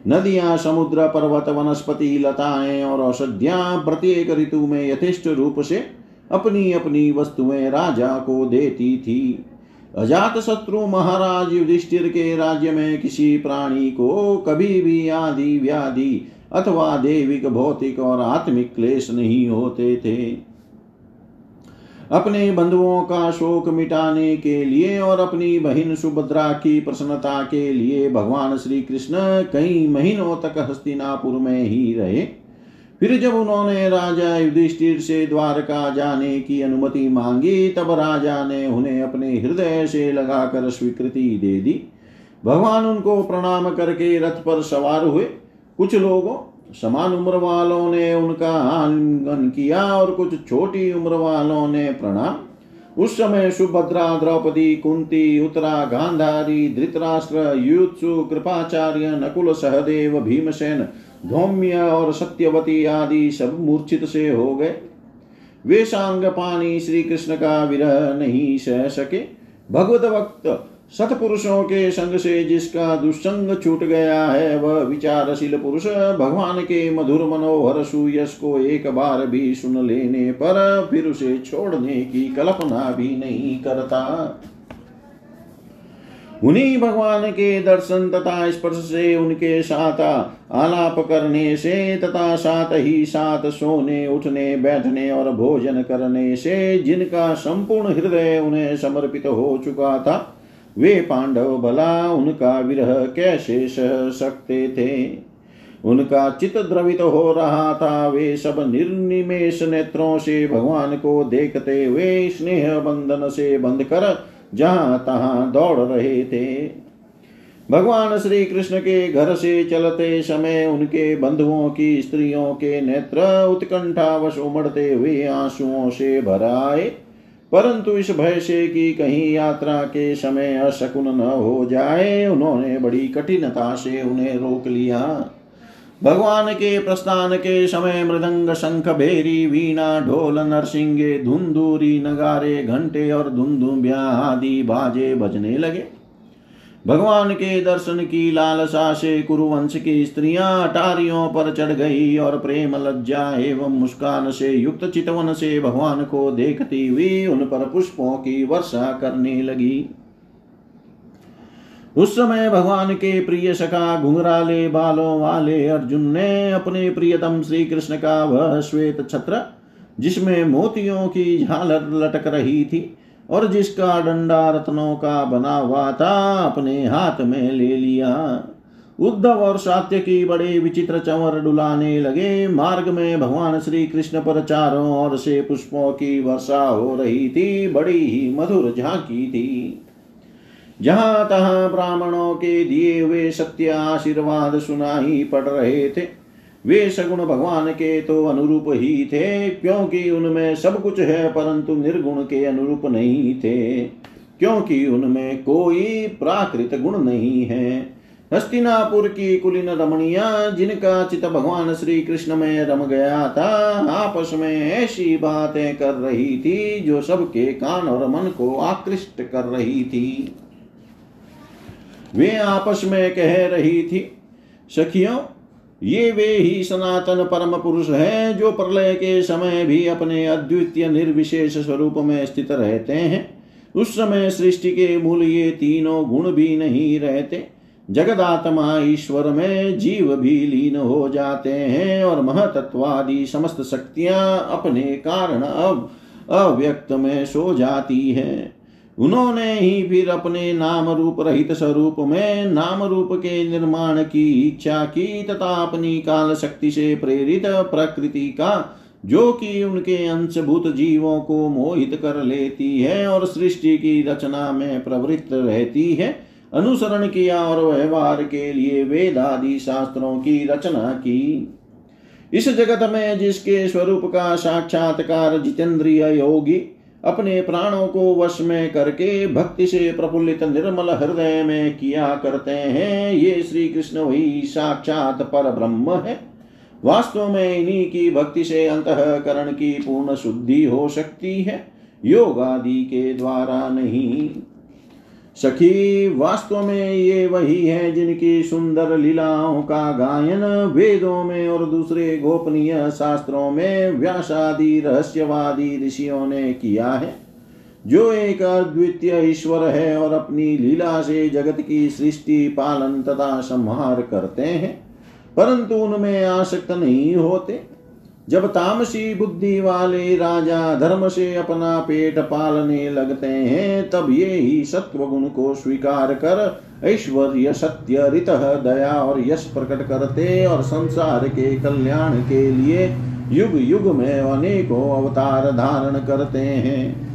Speaker 1: नदियाँ, समुद्र, पर्वत, वनस्पति, लताएँ और औषधियाँ प्रत्येक ऋतु में यथेष्ट रूप से अपनी अपनी वस्तुएँ राजा को देती थी। अजात शत्रु महाराज युधिष्ठिर के राज्य में किसी प्राणी को कभी भी आदि व्याधि अथवा देविक, भौतिक और आत्मिक क्लेश नहीं होते थे। अपने बंधुओं का शोक मिटाने के लिए और अपनी बहन सुभद्रा की प्रसन्नता के लिए भगवान श्री कृष्ण कई महीनों तक हस्तिनापुर में ही रहे। फिर जब उन्होंने राजा युधिष्ठिर से द्वारका जाने की अनुमति मांगी, तब राजा ने उन्हें अपने हृदय से लगाकर स्वीकृति दे दी। भगवान उनको प्रणाम करके रथ पर सवार हुए। कुछ लोगों समान उम्र वालों ने उनका आलिंगन किया और कुछ छोटी उम्र वालों ने प्रणाम। उस समय सुभद्रा, द्रौपदी, कुंती, उत्तरा, गांधारी, धृतराष्ट्र, युत्सु, कृपाचार्य, नकुल, सहदेव, भीमसेन, धौम्य और सत्यवती आदि सब मूर्छित से हो गए। वे सांग पानी श्री कृष्ण का विरह नहीं सह सके। भगवत वक्त सतपुरुषों के संग से जिसका दुस्संग छूट गया है, वह विचारशील पुरुष भगवान के मधुर मनोहर सुयश को एक बार भी सुन लेने पर फिर उसे छोड़ने की कल्पना भी नहीं करता। उन्हीं भगवान के दर्शन तथा स्पर्श से उनके साथ आलाप करने से तथा साथ ही साथ सोने, उठने, बैठने और भोजन करने से जिनका संपूर्ण हृदय उन्हें समर्पित हो चुका था वे पांडव भला उनका विरह कैसे सह सकते थे? उनका चित द्रवित हो रहा था, वे सब निर्निमेश नेत्रों से भगवान को देखते हुए स्नेह बंधन से बंध कर जहाँ तहां दौड़ रहे थे। भगवान श्री कृष्ण के घर से चलते समय उनके बंधुओं की स्त्रियों के नेत्र उत्कंठावश उमड़ते हुए आंसुओं से भर आए। परंतु इस भय से कि कहीं यात्रा के समय अशकुन न हो जाए, उन्होंने बड़ी कठिनता से उन्हें रोक लिया। भगवान के प्रस्थान के समय मृदंग शंख भेरी वीणा, ढोल, नरसिंगे, धुंधुरी, नगारे, घंटे और धुंधुम्बिया आदि बाजे बजने लगे। भगवान के दर्शन की लालसा से कुरुवंश की स्त्रियाँ अटारियों पर चढ़ गई और प्रेम लज्जा एवं मुस्कान से युक्त चितवन से भगवान को देखती हुई उन पर पुष्पों की वर्षा करने लगी। उस समय भगवान के प्रिय सखा घुंघराले बालों वाले अर्जुन ने अपने प्रियतम श्री कृष्ण का वह श्वेत छत्र, जिसमें मोतियों की झालर लटक रही थी और जिसका डंडा रत्नों का बना हुआ था, अपने हाथ में ले लिया। उद्धव और सात्य की बड़े विचित्र चंवर डुलाने लगे। मार्ग में भगवान श्री कृष्ण पर चारों ओर से पुष्पों की वर्षा हो रही थी, बड़ी ही मधुर झांकी थी। जहाँ तहां ब्राह्मणों के दिए हुए सत्य आशीर्वाद सुनाई पड़ रहे थे वे सगुण भगवान के तो अनुरूप ही थे क्योंकि उनमें सब कुछ है, परंतु निर्गुण के अनुरूप नहीं थे। क्योंकि उनमें कोई प्राकृत गुण नहीं है। हस्तिनापुर की कुलीन रमणिया, जिनका चित भगवान श्री कृष्ण में रम गया था, आपस में ऐसी बातें कर रही थी, जो सबके कान और मन को आकृष्ट कर रही थी। वे आपस में कह रही थी, सखियों ये वे ही सनातन परम पुरुष हैं जो प्रलय के समय भी अपने अद्वितीय निर्विशेष स्वरूप में स्थित रहते हैं। उस समय सृष्टि के मूल ये तीनों गुण भी नहीं रहते। जगदात्मा ईश्वर में जीव भी लीन हो जाते हैं और महतत्वादि समस्त शक्तियाँ अपने कारण अब अव्यक्त में सो जाती है। उन्होंने ही फिर अपने नाम रूप रहित स्वरूप में नाम रूप के निर्माण की इच्छा की तथा अपनी काल शक्ति से प्रेरित प्रकृति का, जो कि उनके अंशभूत जीवों को मोहित कर लेती है और सृष्टि की रचना में प्रवृत्त रहती है, अनुसरण किया और व्यवहार के लिए वेद आदि शास्त्रों की रचना की। इस जगत में जिसके स्वरूप का साक्षात्कार जितेंद्रिय योगी अपने प्राणों को वश में करके भक्ति से प्रफुल्लित निर्मल हृदय में किया करते हैं। ये श्री कृष्ण वही साक्षात पर ब्रह्म है। वास्तव में इन्हीं की भक्ति से अंतकरण की पूर्ण शुद्धि हो सकती है। योग आदि के द्वारा नहीं। सखी, वास्तव में ये वही है जिनकी सुंदर लीलाओं का गायन वेदों में और दूसरे गोपनीय शास्त्रों में व्यासादि, रहस्यवादी ऋषियों ने किया है। जो एक अद्वितीय ईश्वर है और अपनी लीला से जगत की सृष्टि, पालन तथा संहार करते हैं, परंतु उनमें आसक्त नहीं होते। जब तामसी बुद्धि वाले राजा धर्म से अपना पेट पालने लगते हैं, तब ये ही सत्व गुण को स्वीकार कर ऐश्वर्य, सत्य, रित, दया और यश प्रकट करते और संसार के कल्याण के लिए युग युग में अनेकों अवतार धारण करते हैं।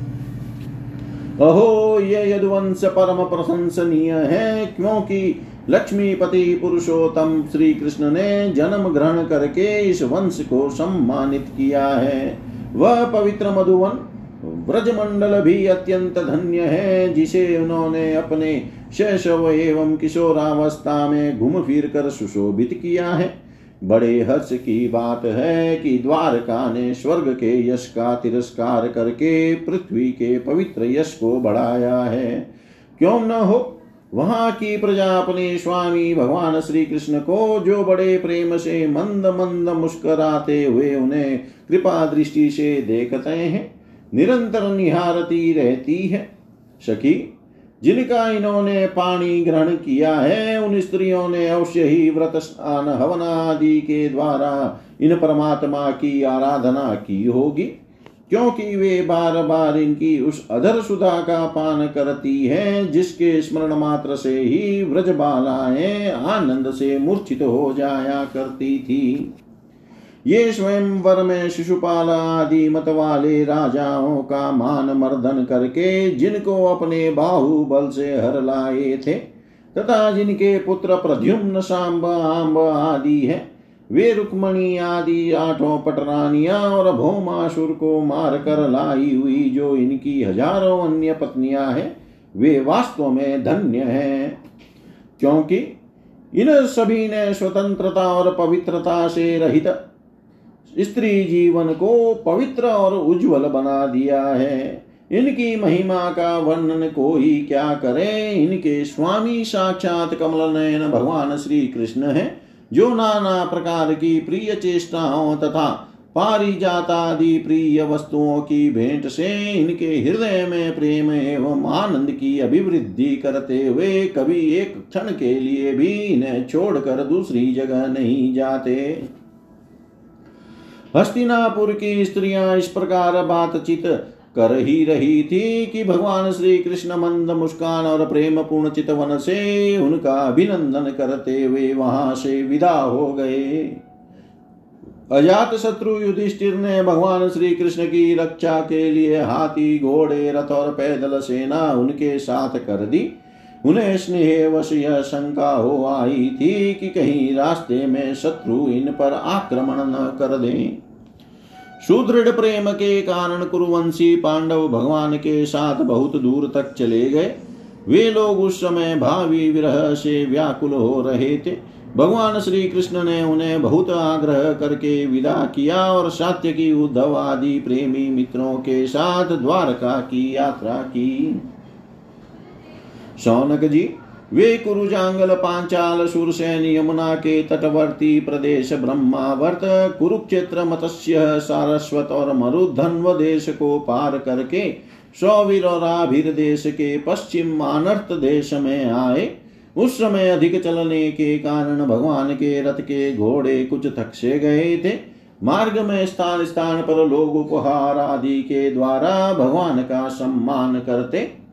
Speaker 1: अहो, ये यदुवंश परम प्रशंसनीय है, क्योंकि लक्ष्मीपति पुरुषोत्तम श्री कृष्ण ने जन्म ग्रहण करके इस वंश को सम्मानित किया है। वह पवित्र मधुवन ब्रजमंडल भी अत्यंत धन्य है, जिसे उन्होंने अपने शैशव एवं किशोरावस्था में घूम फिर कर सुशोभित किया है। बड़े हर्ष की बात है कि द्वारका ने स्वर्ग के यश का तिरस्कार करके पृथ्वी के पवित्र यश को बढ़ाया है। क्यों न हो वहाँ की प्रजा अपने स्वामी भगवान श्री कृष्ण को जो बड़े प्रेम से मंद मंद मुस्कराते हुए उन्हें कृपा दृष्टि से देखते हैं, निरंतर निहारती रहती है। सखी, जिनका इन्होंने पानी ग्रहण किया है, उन स्त्रियों ने अवश्य ही व्रत स्नान, हवन आदि के द्वारा इन परमात्मा की आराधना की होगी। क्योंकि वे बार बार इनकी उस अधर सुधा का पान करती हैं, जिसके स्मरण मात्र से ही व्रज बालाएँ आनंद से मूर्छित हो जाया करती थी। ये स्वयं वर में शिशुपाल आदि मत वाले राजाओं का मान मर्दन करके जिनको अपने बाहुबल से हर लाए थे, तथा जिनके पुत्र प्रद्युम्न सांब आम्ब आदि है वे रुक्मणी आदि आठों पटरानिया और भौमासुर को मार कर लाई हुई जो इनकी हज़ारों अन्य पत्नियाँ हैं, वे वास्तव में धन्य हैं। क्योंकि इन सभी ने स्वतंत्रता और पवित्रता से रहित स्त्री जीवन को पवित्र और उज्जवल बना दिया है। इनकी महिमा का वर्णन कोई क्या करे? इनके स्वामी साक्षात कमल नयन भगवान श्री कृष्ण है। जो नाना प्रकार की प्रिय चेष्टाओं तथा पारिजातादि प्रिय वस्तुओं की भेंट से इनके हृदय में प्रेम एवं आनंद की अभिवृद्धि करते हुए कभी एक क्षण के लिए भी इन्हें छोड़कर दूसरी जगह नहीं जाते। हस्तिनापुर की स्त्रियाँ इस प्रकार बातचीत कर ही रही थी कि भगवान श्री कृष्ण मंद मुस्कान और प्रेम पूर्ण चितवन से उनका अभिनंदन करते हुए वहाँ से विदा हो गए। अजात शत्रु युधिष्ठिर ने भगवान श्री कृष्ण की रक्षा के लिए हाथी, घोड़े, रथ और पैदल सेना उनके साथ कर दी। उन्हें स्नेह वश यह शंका हो आई थी कि कहीं रास्ते में शत्रु इन पर आक्रमण न कर दें। सुदृढ़ प्रेम के कारण कुरुवंशी पांडव भगवान के साथ बहुत दूर तक चले गए। वे लोग उस समय भावी विरह से व्याकुल हो रहे थे। भगवान श्री कृष्ण ने उन्हें बहुत आग्रह करके विदा किया और सात्य की उद्धव आदि प्रेमी मित्रों के साथ द्वारका की यात्रा की। शौनक जी वे कुरुजांगल पांचाल सुरसेन यमुना के तटवर्ती प्रदेश ब्रह्मावर्त, कुरुक्षेत्र मत्स्य, सारस्वत और मरुधन्व देश को पार करके सौवीर और आभिर देश के पश्चिम अनर्थ देश में आए। उस समय अधिक चलने के कारण भगवान के रथ के घोड़े कुछ थक से गए थे। मार्ग में स्थान स्थान पर लोग उपहार आदि के द्वारा भगवान का सम्मान करते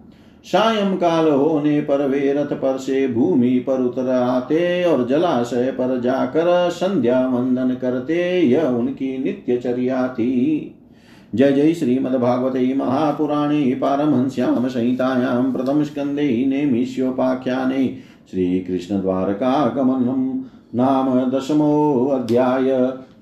Speaker 1: सायं काल होने पर वे रथ पर से भूमि पर उतर आते और जलाशय पर जाकर संध्या वंदन करते, यह उनकी नित्यचर्या थी। जय जय श्रीमद्भागवते महापुराणे पारमहंस्यां संहितायां प्रथमस्कन्धे नेमिष्योपाख्याने श्रीकृष्णद्वारकागमनं नाम दशमोऽध्याय